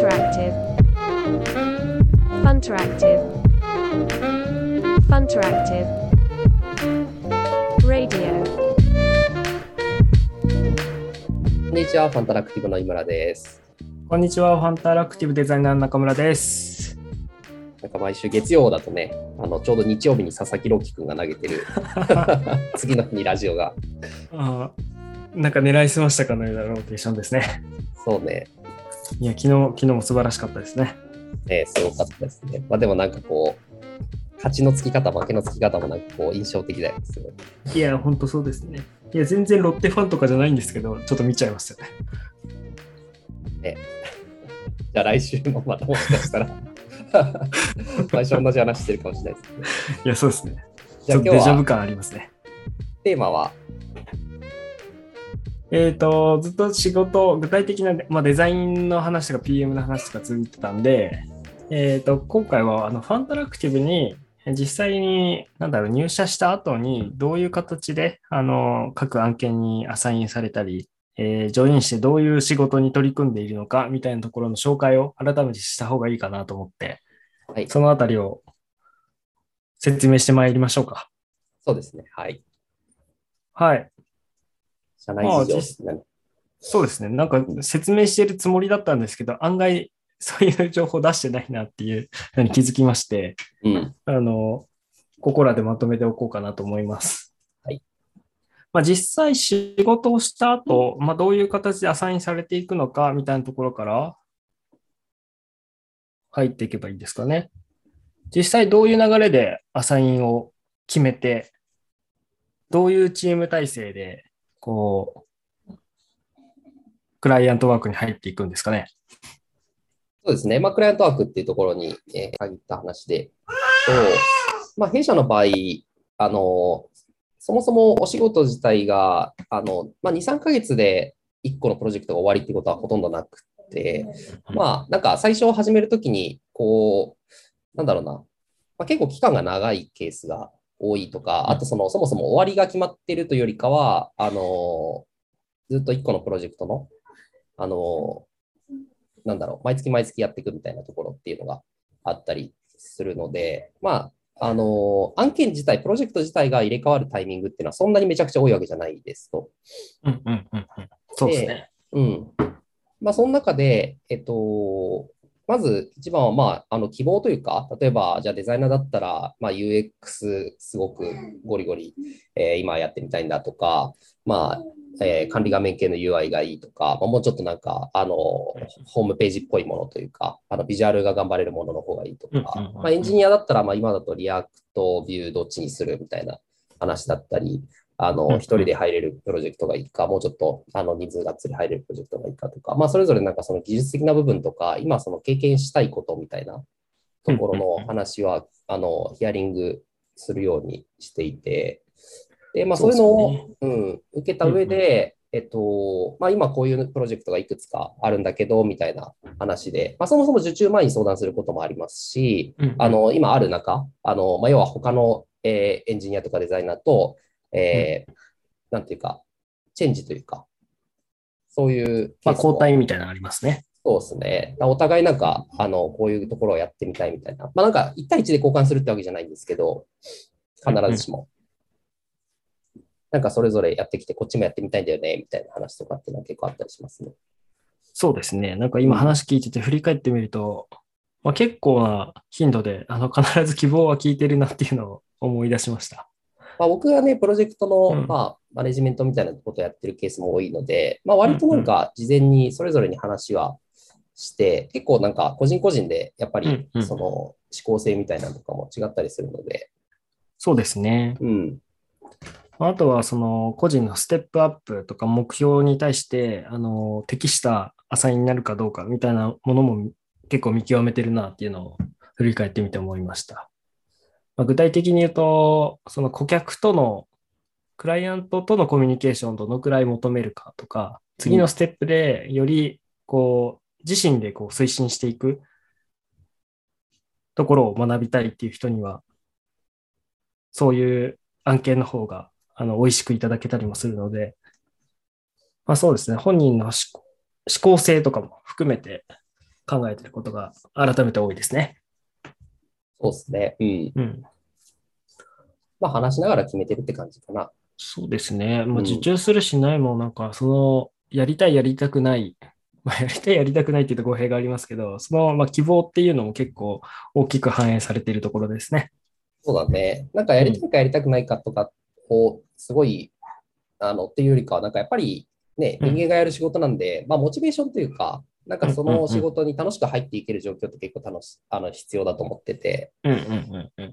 Funteractive. Funteractive. Funteractive. Radio. こんにちは、ファンタラクティブの井村です。こんにちは、ファンタラクティブデザイナーの中村です。なんか毎週月曜だとね、あのちょうど日曜日に佐々木朗希くんが投げてる 次の日にラジオが、あーなんか狙いすましたかのようなローテーションですね。そうね、いや、昨日、昨日も素晴らしかったですね。えーすごかったですね。まあでもなんかこう、勝ちのつき方、負けのつき方もなんかこう印象的だよね。すごいいや、ほんとそうですね。いや、全然ロッテファンとかじゃないんですけど、ちょっと見ちゃいますよね。じゃあ来週もまたもしかしたら、毎週同じ話してるかもしれないですね。いや、そうですね。じゃあ今日ちょっとデジャブは感ありますね。テーマは、えっ、と、ずっと仕事、具体的な、まあ、デザインの話とか PM の話とか続いてたんで、えっ、と、今回はあのファンタラクティブに実際に、なんだろう、入社した後にどういう形で、あの、各案件にアサインされたり、えー、ジョインしてどういう仕事に取り組んでいるのかみたいなところの紹介を改めてした方がいいかなと思って、はい、そのあたりを説明してまいりましょうか。そうですね、はい。はい。社内事情ですね。そうですね。なんか説明してるつもりだったんですけど、案外そういう情報出してないなっていうのに気づきまして、うん。あの、ここらでまとめておこうかなと思います。はい。まあ、実際仕事をした後、まあ、どういう形でアサインされていくのかみたいなところから入っていけばいいですかね。実際どういう流れでアサインを決めて、どういうチーム体制で、こう、クライアントワークに入っていくんですかね。そうですね。まあ、クライアントワークっていうところに、えー限った話で、まあ、弊社の場合、あの、そもそもお仕事自体が、あの、まあ、2、3ヶ月で1個のプロジェクトが終わりっていうことはほとんどなくて、まあ、なんか最初始めるときに、こう、なんだろうな、まあ、結構期間が長いケースが多いとか、あとその、そもそも終わりが決まってるというよりかは、あの、ずっと1個のプロジェクトの、あの、なんだろう、毎月毎月やっていくみたいなところっていうのがあったりするので、まあ、あの、案件自体、プロジェクト自体が入れ替わるタイミングっていうのはそんなにめちゃくちゃ多いわけじゃないですと。うんうんうんうん。そうですね。うん。まあ、その中で、えっと、まず一番は、まあ、あの希望というか、例えば、じゃあデザイナーだったら、まあ、UX すごくゴリゴリ、えー今やってみたいんだとか、まあ、えー管理画面系の UI がいいとか、まあ、もうちょっとなんか、あの、ホームページっぽいものというか、あのビジュアルが頑張れるものの方がいいとか、まあ、エンジニアだったら、まあ、今だと React、Vue どっちにするみたいな話だったり、あの、一人で入れるプロジェクトがいいか、もうちょっと、あの、人数がっつり入れるプロジェクトがいいかとか、まあ、それぞれなんかその技術的な部分とか、今その経験したいことみたいなところの話は、あの、ヒアリングするようにしていて、で、まあ、そういうのを、うん、受けた上で、えっと、まあ、今こういうプロジェクトがいくつかあるんだけど、みたいな話で、まあ、そもそも受注前に相談することもありますし、あの、今ある中、あの、まあ、要は他の、えーエンジニアとかデザイナーと、えーなんていうか、チェンジというか、そういうまあ、交代みたいなのありますね。そうですね。お互いなんか、あの、こういうところをやってみたいみたいな。まあなんか、1対1で交換するってわけじゃないんですけど、必ずしも。なんかそれぞれやってきて、こっちもやってみたいんだよね、みたいな話とかっていうのは結構あったりしますね。そうですね。なんか今話聞いてて振り返ってみると、まあ、結構な頻度で、あの、必ず希望は聞いてるなっていうのを思い出しました。まあ、僕がね、プロジェクトの、うん。まあ、マネジメントみたいなことをやってるケースも多いので、まあ、割となんか事前にそれぞれに話はして、結構なんか個人個人でやっぱりその思考性みたいなのとかも違ったりするので、そうですね。うん、あとは、その、個人のステップアップとか目標に対して、あの、適したアサインになるかどうかみたいなものも結構見極めてるなっていうのを振り返ってみて思いました。まあ、具体的に言うと、その顧客との、クライアントとのコミュニケーションをどのくらい求めるかとか、次のステップでより、こう、自身でこう推進していくところを学びたいっていう人には、そういう案件の方が、あの、美味しくいただけたりもするので、まあそうですね、本人の思考性とかも含めて考えてることが改めて多いですね。そうですね。うん。うん。まあ話しながら決めてるって感じかな。そうですね。まあ、うん受注するしないも、なんか、その、やりたい、やりたくない、まあ、やりたい、やりたくないっていうと語弊がありますけど、その、まあ、希望っていうのも結構大きく反映されているところですね。そうだね。なんかやりたいかやりたくないかとかを、すごい、あの、っていうよりかは、なんかやっぱりね、うん人間がやる仕事なんで、まあ、モチベーションというか、なんかそうんうんうんの仕事に楽しく入っていける状況って結構楽し、あの、必要だと思ってて、うんうんうんうん。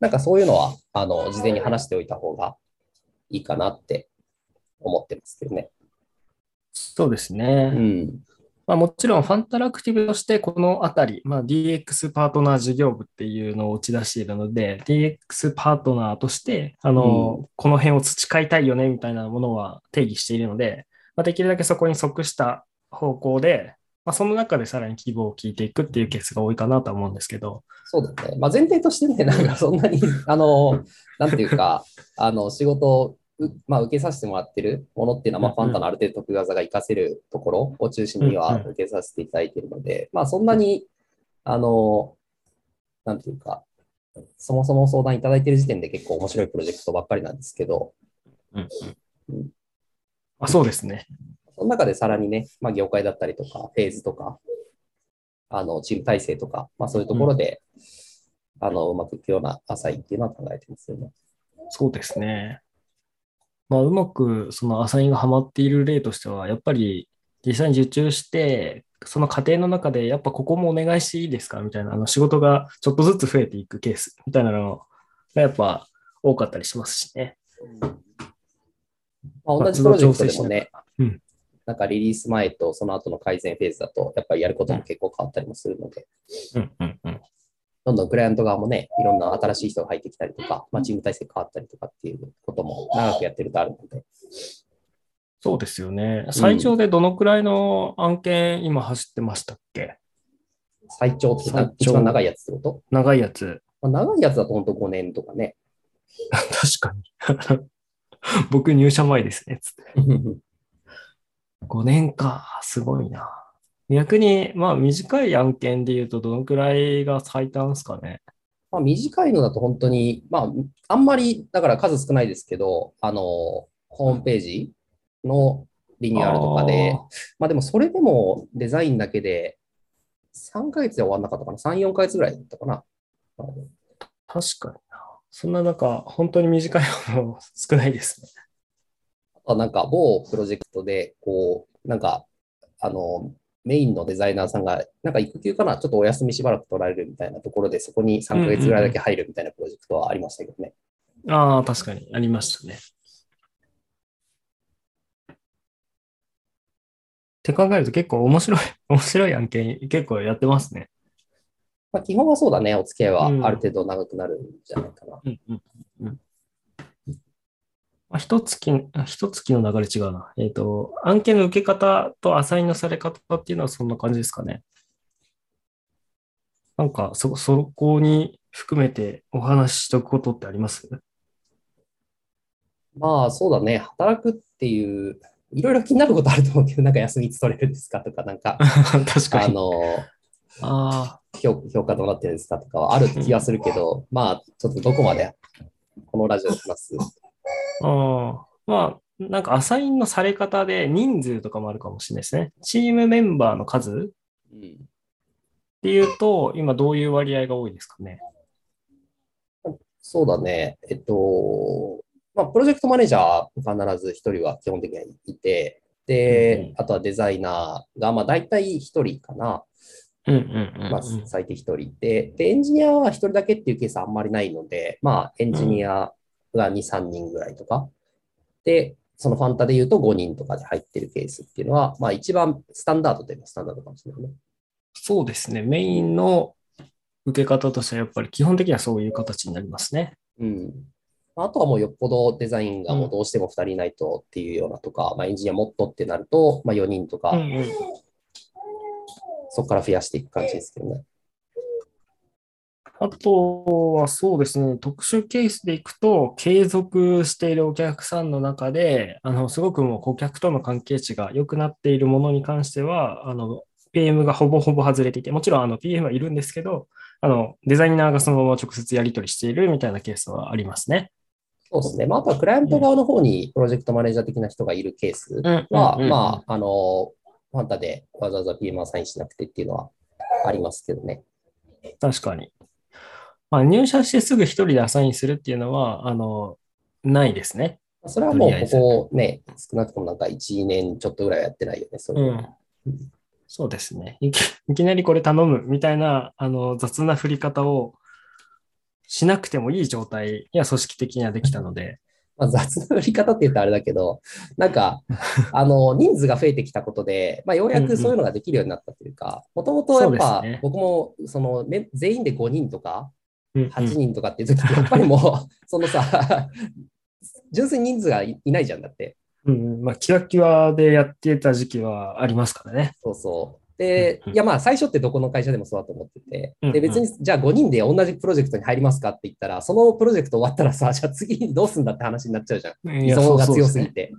なんかそういうのは、あの、事前に話しておいた方がいいかなって思ってますけどね。そうですね。うん。まあ、もちろんファンタラクティブとしてこのあたり、まあ、DX パートナー事業部っていうのを打ち出しているので、DX パートナーとして、あの、この辺を培いたいよねみたいなものは定義しているので、まあ、できるだけそこに即した方向で、まあ、その中でさらに希望を聞いていくっていうケースが多いかなとは思うんですけど、そうだね。まあ、前提としてね、なんかそんなに、あの、なんていうか、あの、仕事まあ、受けさせてもらってるものっていうのは、まあ、フうんうん。ァンタのある程度得意技が活かせるところを中心にはうんうん。受けさせていただいているので、まあ、そんなに、あの、なんていうか、そもそも相談いただいている時点で結構面白いプロジェクトばっかりなんですけど、あそうですね。その中でさらにね、まあ、業界だったりとか、フェーズとか、あの、チーム体制とか、まあ、そういうところで、あの、うまくいくような浅いっていうのは考えてますよね。そうですね。まあ、うまくそのアサインがハマっている例としては、やっぱり実際に受注して、その過程の中で、やっぱここもお願いしていいですか？みたいな、あの仕事がちょっとずつ増えていくケースみたいなのがやっぱ多かったりしますしね。まあ、同じプロジェクトでもね、うんなんかリリース前とその後の改善フェーズだと、やっぱりやることも結構変わったりもするので、うんうんうん。どんどんクライアント側もね、いろんな新しい人が入ってきたりとか、まあ、チーム体制変わったりとかっていうことも長くやってるとあるので、そうですよね。最長でどのくらいの案件今走ってましたっけ？最長って最長一番長いやつってこと、長いやつ。まあ、長いやつだと本当5年とかね。確かに。僕入社前ですね。つって 5年か。すごいな。逆に、まあ短い案件で言うとどのくらいが最短ですかね？まあ、短いのだと本当に、まあ、あんまり、だから数少ないですけど、あの、ホームページのリニューアルとかで、あーまあでもそれでもデザインだけで3ヶ月で終わんなかったかな ?3、4ヶ月ぐらいだったかな？確かにな。そんな中、本当に短いもの少ないですね。はなんか某プロジェクトで、こう、なんか、あの、メインのデザイナーさんが、なんか育休かなちょっとお休みしばらく取られるみたいなところで、そこに3ヶ月ぐらいだけ入るみたいなプロジェクトはありましたけどね。ああ、確かにありましたね。って考えると結構面白い、面白い案件結構やってますね。まあ基本はそうだね。お付き合いはうんある程度長くなるんじゃないかな。うんうんうんまあ、一月、一月の流れ違うな。えっ、と、案件の受け方とアサインのされ方っていうのはそんな感じですかね。なんか、そ、そこに含めてお話ししておくことってあります？まあそうだね。働くっていう、いろいろ気になることあると思うけど、なんか休みいつ取れるんですかとか、なんか、確かに。あの、あ評評価どうなってるんですかとかはある気がするけど、まあちょっとどこまでこのラジオで話す。あ。まあ、なんかアサインのされ方で人数とかもあるかもしれないですね。チームメンバーの数うんっていうと、今どういう割合が多いですかね？そうだね。えっと、まあ、プロジェクトマネージャー必ず一人は基本的にはいて、で、あとはデザイナーが、まあ、大体一人かな。うんうんうん、うん。まあ、最低一人で、で、エンジニアは一人だけっていうケースはあんまりないので、まあ、エンジニアが2、3人ぐらいとか。で、そのファンタで言うと5人とかで入ってるケースっていうのは、まあ、一番スタンダードといえばスタンダードかもしれないね。そうですね。メインの受け方としてはやっぱり基本的にはそういう形になりますね。うん。あとはもうよっぽどデザインがもうどうしても2人いないとっていうようなとか、まあ、エンジニアもっとってなると、まあ、4人とか、うんうんそこから増やしていく感じですけどね。あとはそうですね、特殊ケースでいくと、継続しているお客さんの中で、あの、すごくもう顧客との関係値が良くなっているものに関しては、あの、PM がほぼほぼ外れていて、もちろんあの PM はいるんですけど、あのデザイナーがそのまま直接やり取りしているみたいなケースはありますね。そうですね。まあ、あとはクライアント側の方にプロジェクトマネージャー的な人がいるケースは、まあ、あの、ファンタでわざわざ PM アサインしなくてっていうのはありますけどね。確かに。まあ、入社してすぐ一人でアサインするっていうのは、あの、ないですね。それはもうここね、少なくともなんか1年ちょっとぐらいやってないよね、そういう、うん。そうですねいき。いきなりこれ頼むみたいなあの雑な振り方をしなくてもいい状態や組織的にはできたので。まあ、雑な振り方って言うとあれだけど、なんか、あの、人数が増えてきたことで、まあ、ようやくそういうのができるようになったというか、もともとやっぱ、僕も、その、全員で5人とか、8人とかっていう時って、やっぱりもう、そのさ、純粋に人数がいないじゃんだって。うん、まあ、キワキワでやってた時期はありますからね。そうそう。で、いやまあ最初ってどこの会社でもそうだと思ってて、で別にじゃあ5人で同じプロジェクトに入りますかって言ったら、そのプロジェクト終わったらさ、じゃあ次にどうすんだって話になっちゃうじゃん。依存が強すぎて。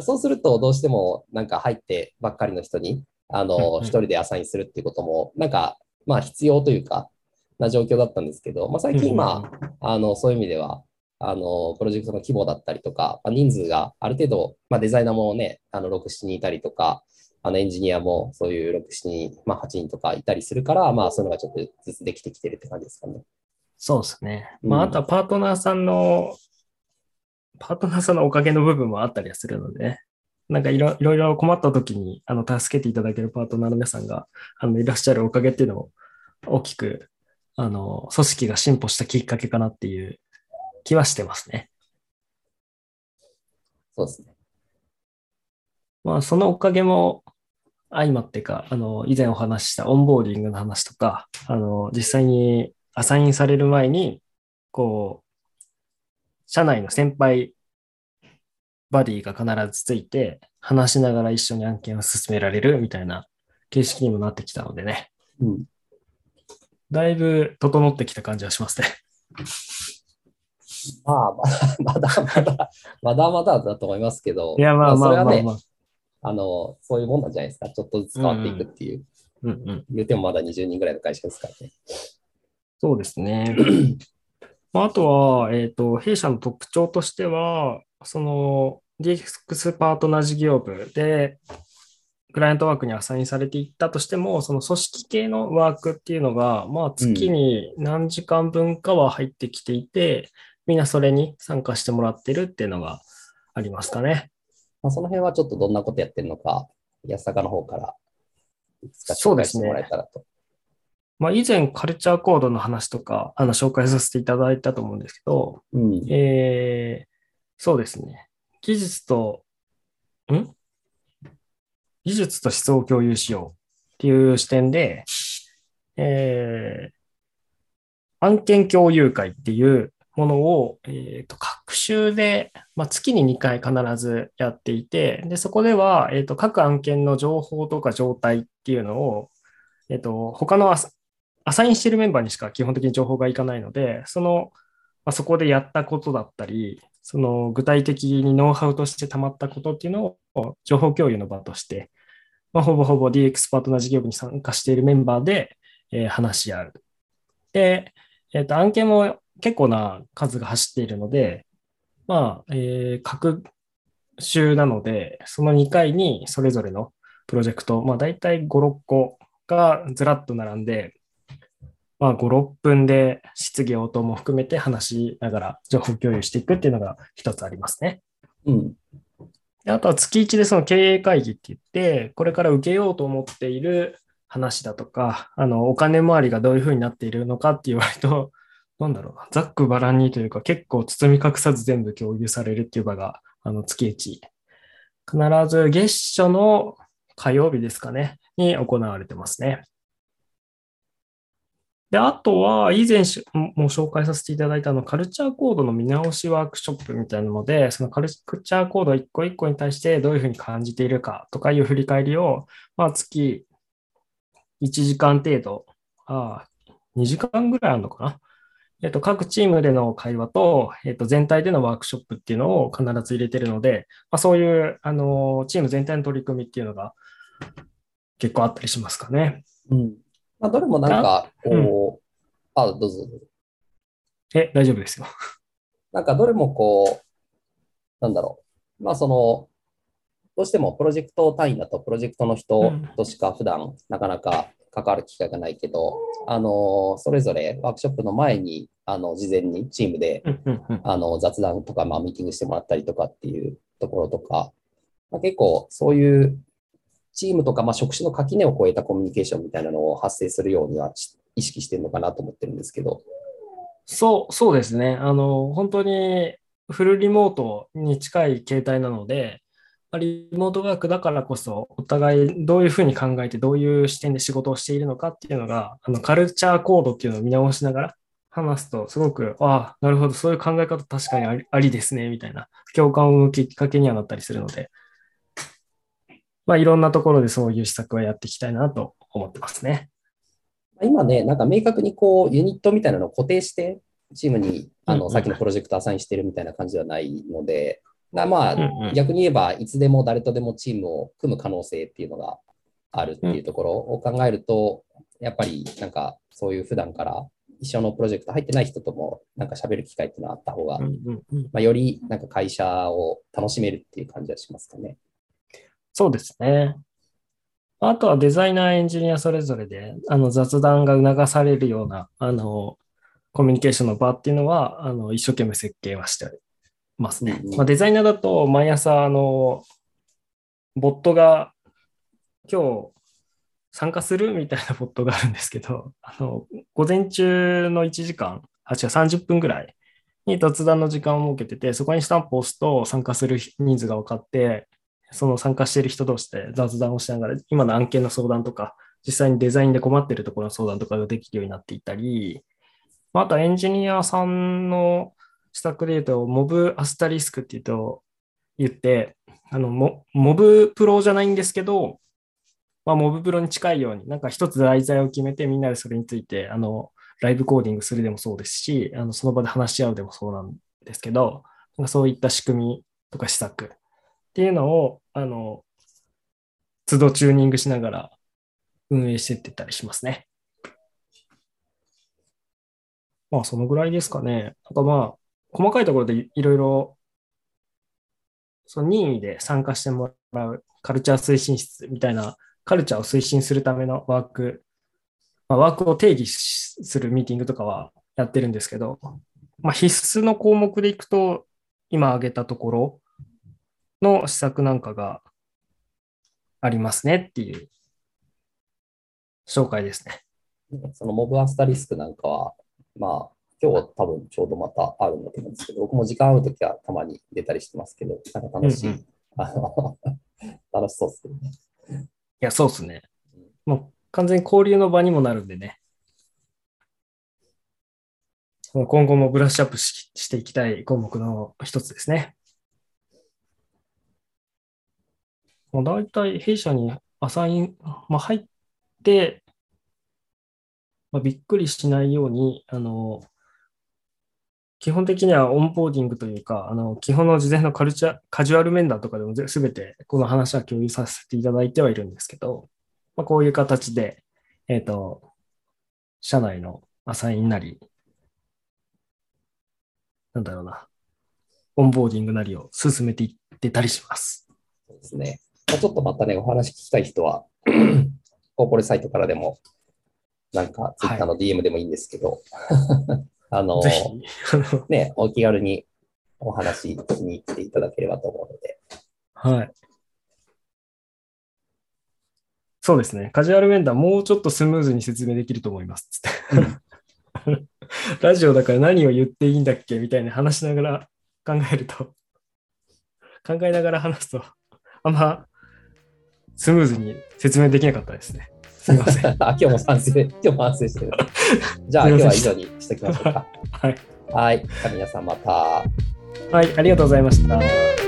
そうするとどうしてもなんか入ってばっかりの人に、あの、一人でアサインするっていうことも、なんかまあ必要というか、な状況だったんですけど、まあ最近まあ、あの、そういう意味では、あの、プロジェクトの規模だったりとか、まあ、人数がある程度、まあ、デザイナーもね、あの、6、7人いたりとか、あのエンジニアもそういう6、7人、まあ、8人とかいたりするから、まあ、そういうのがちょっとずつできてきてるって感じですかね。そうですね。まあ、あとはパートナーさんの、パートナーさんのおかげの部分もあったりはするので、なんかいろいろ困った時にあの助けていただけるパートナーの皆さんがあのいらっしゃるおかげっていうのも大きくあの組織が進歩したきっかけかなっていう気はしてますね。そうですね。まあそのおかげも相まってか、あの、以前お話ししたオンボーディングの話とか、あの、実際にアサインされる前に、こう、社内の先輩バディが必ずついて、話しながら一緒に案件を進められるみたいな形式にもなってきたのでね。うん。だいぶ整ってきた感じはしますね。まあ、まだまだ、まだまだだと思いますけど、いや、まあまあまあ、まあ、の、そういうもんなんじゃないですか。ちょっとずつ変わっていくっていう。うんうん、言うてもまだ20人ぐらいの会社ですからね。そうですね。まあ、あとは、えっ、ー、と、弊社の特徴としては、その DX パートナー事業部で、クライアントワークにアサインされていったとしても、その組織系のワークっていうのが、まあ、月に何時間分かは入ってきていて、うん、みんなそれに参加してもらってるっていうのがありますかね。まあ、その辺はちょっとどんなことやってるのか、安坂の方からいくつか紹介してもらえたらと。まあ、以前カルチャーコードの話とかあの紹介させていただいたと思うんですけど、うん、えー、そうですね。技術と、ん？技術と思想を共有しようっていう視点で、えー、案件共有会っていうものを、えーと、各週で、まあ、月に2回必ずやっていて、でそこでは、えーと、各案件の情報とか状態っていうのを、えーと、他のアサインしているメンバーにしか基本的に情報がいかないので、その、まあ、そこでやったことだったり、その具体的にノウハウとしてたまったことっていうのを情報共有の場として、まあ、ほぼほぼ DX パートナー事業部に参加しているメンバーで、えー、話し合う。で、え、ー、と、案件も結構な数が走っているので、まあ、えー、各週なので、その2回にそれぞれのプロジェクト、まあ大体5、6個がずらっと並んで、まあ5、6分で質疑応答も含めて話しながら情報共有していくっていうのが一つありますね。うん。あとは月1でその経営会議って言って、これから受けようと思っている話だとか、あの、お金回りがどういうふうになっているのかっていう割と なんだろうな、ざっくばらんにというか、結構包み隠さず全部共有されるっていう場が、あの、月一。必ず月初の火曜日ですかね、に行われてますね。で、あとは、以前も紹介させていただいたの、カルチャーコードの見直しワークショップみたいなので、そのカルチャーコード一個一個に対してどういうふうに感じているかとかいう振り返りを、まあ、月1時間程度、あ2時間ぐらいあるのかな？えっと、各チームでの会話と、えっと、全体でのワークショップっていうのを必ず入れてるので、まあ、そういう、あの、チーム全体の取り組みっていうのが、結構あったりしますかね。うん。まあ、どれもなんか、こう、あ、どうぞどうぞ。え、大丈夫ですよ。なんかどれもこう、なんだろう。まあその、どうしてもプロジェクト単位だとプロジェクトの人としか普段なかなか関わる機会がないけど、あの、それぞれワークショップの前に、あの、事前にチームで、あの、雑談とか、まあミーティングしてもらったりとかっていうところとか、まあ、結構そういうチームとか、まあ職種の垣根を越えたコミュニケーションみたいなのを発生するようには意識してるのかなと思ってるんですけど、そう、そうですね。あの、本当にフルリモートに近い形態なので、リモートワークだからこそ、お互いどういうふうに考えて、どういう視点で仕事をしているのかっていうのが、あのカルチャーコードっていうのを見直しながら話すと、すごく、ああ、なるほど、そういう考え方確かにありありですね、みたいな共感を生むきっかけにはなったりするので、まあ、いろんなところでそういう施策はやっていきたいなと思ってますね。今ね、なんか明確にこう、ユニットみたいなのを固定して、チームに、あの、さっきのプロジェクトアサインしてるみたいな感じではないので、なまあ、逆に言えば、いつでも誰とでもチームを組む可能性っていうのがあるっていうところを考えると、やっぱりなんかそういう普段から一緒のプロジェクト入ってない人ともなんか喋る機会っていうのはあった方が、まあ、よりなんか会社を楽しめるっていう感じはしますかね。そうですね。あとはデザイナー、エンジニアそれぞれであの雑談が促されるようなあのコミュニケーションの場っていうのはあの一生懸命設計はしてますね。まあ、デザイナーだと毎朝あのボットが今日参加するみたいなボットがあるんですけど、あの午前中の1時間、あ、違う、30分ぐらいに雑談の時間を設けてて、そこにスタンプを押すと参加する人数が分かって、その参加している人同士で雑談をしながら、今の案件の相談とか、実際にデザインで困っているところの相談とかができるようになっていたり、まああとエンジニアさんの施策で言うと、モブアスタリスクって言うと、言って、あの、モモブプロじゃないんですけど、まあ、モブプロに近いように、なんか一つ題材を決めて、みんなでそれについて、あの、ライブコーディングするでもそうですし、あのその場で話し合うでもそうなんですけど、そういった仕組みとか施策っていうのを、あの、都度チューニングしながら運営してってたりしますね。まあ、そのぐらいですかね。あとまあ、細かいところでいろいろ、その任意で参加してもらうカルチャー推進室みたいな、カルチャーを推進するためのワーク、まあ、ワークを定義するミーティングとかはやってるんですけど、まあ、必須の項目でいくと、今挙げたところの施策なんかがありますねっていう紹介ですね。そのモブアスタリスクなんかは、まあ、今日多分ちょうどまたあるんだと思うんですけど、僕も時間あるときはたまに出たりしてますけど、なんか楽しい、うんうんあの 楽しそうですね。いや、そうですね。もう完全に交流の場にもなるんでね。今後もブラッシュアップししていきたい項目の一つですね。もう大体弊社にアサイン、まあ、入って、まあ、びっくりしないように、あの、基本的にはオンボーディングというか、あの、基本の事前のカルチャ、カジュアル面談とかでもすべてこの話は共有させていただいてはいるんですけど、まあ、こういう形で、えっ、と、社内のアサインなり、なんだろうな、オンボーディングなりを進めていってたりします。そうですね。まあちょっとまたね、お話聞きたい人は、コーポレサイトからでも、なんか、ツイッターの DM でもいいんですけど、あのぜ、ひ、あの、ね、お気軽にお話聞きに来ていただければと思うので、はい。そうですね。カジュアル面談、もうちょっとスムーズに説明できると思います。ラジオだから何を言っていいんだっけみたいな話しながら考えると、考えながら話すと、あんまスムーズに説明できなかったですね。すみません。あ、今日も反省、今日も反省してる。じゃあ、今日は以上にしておきましょうか。はい。はい。皆さんまた。はい、ありがとうございました。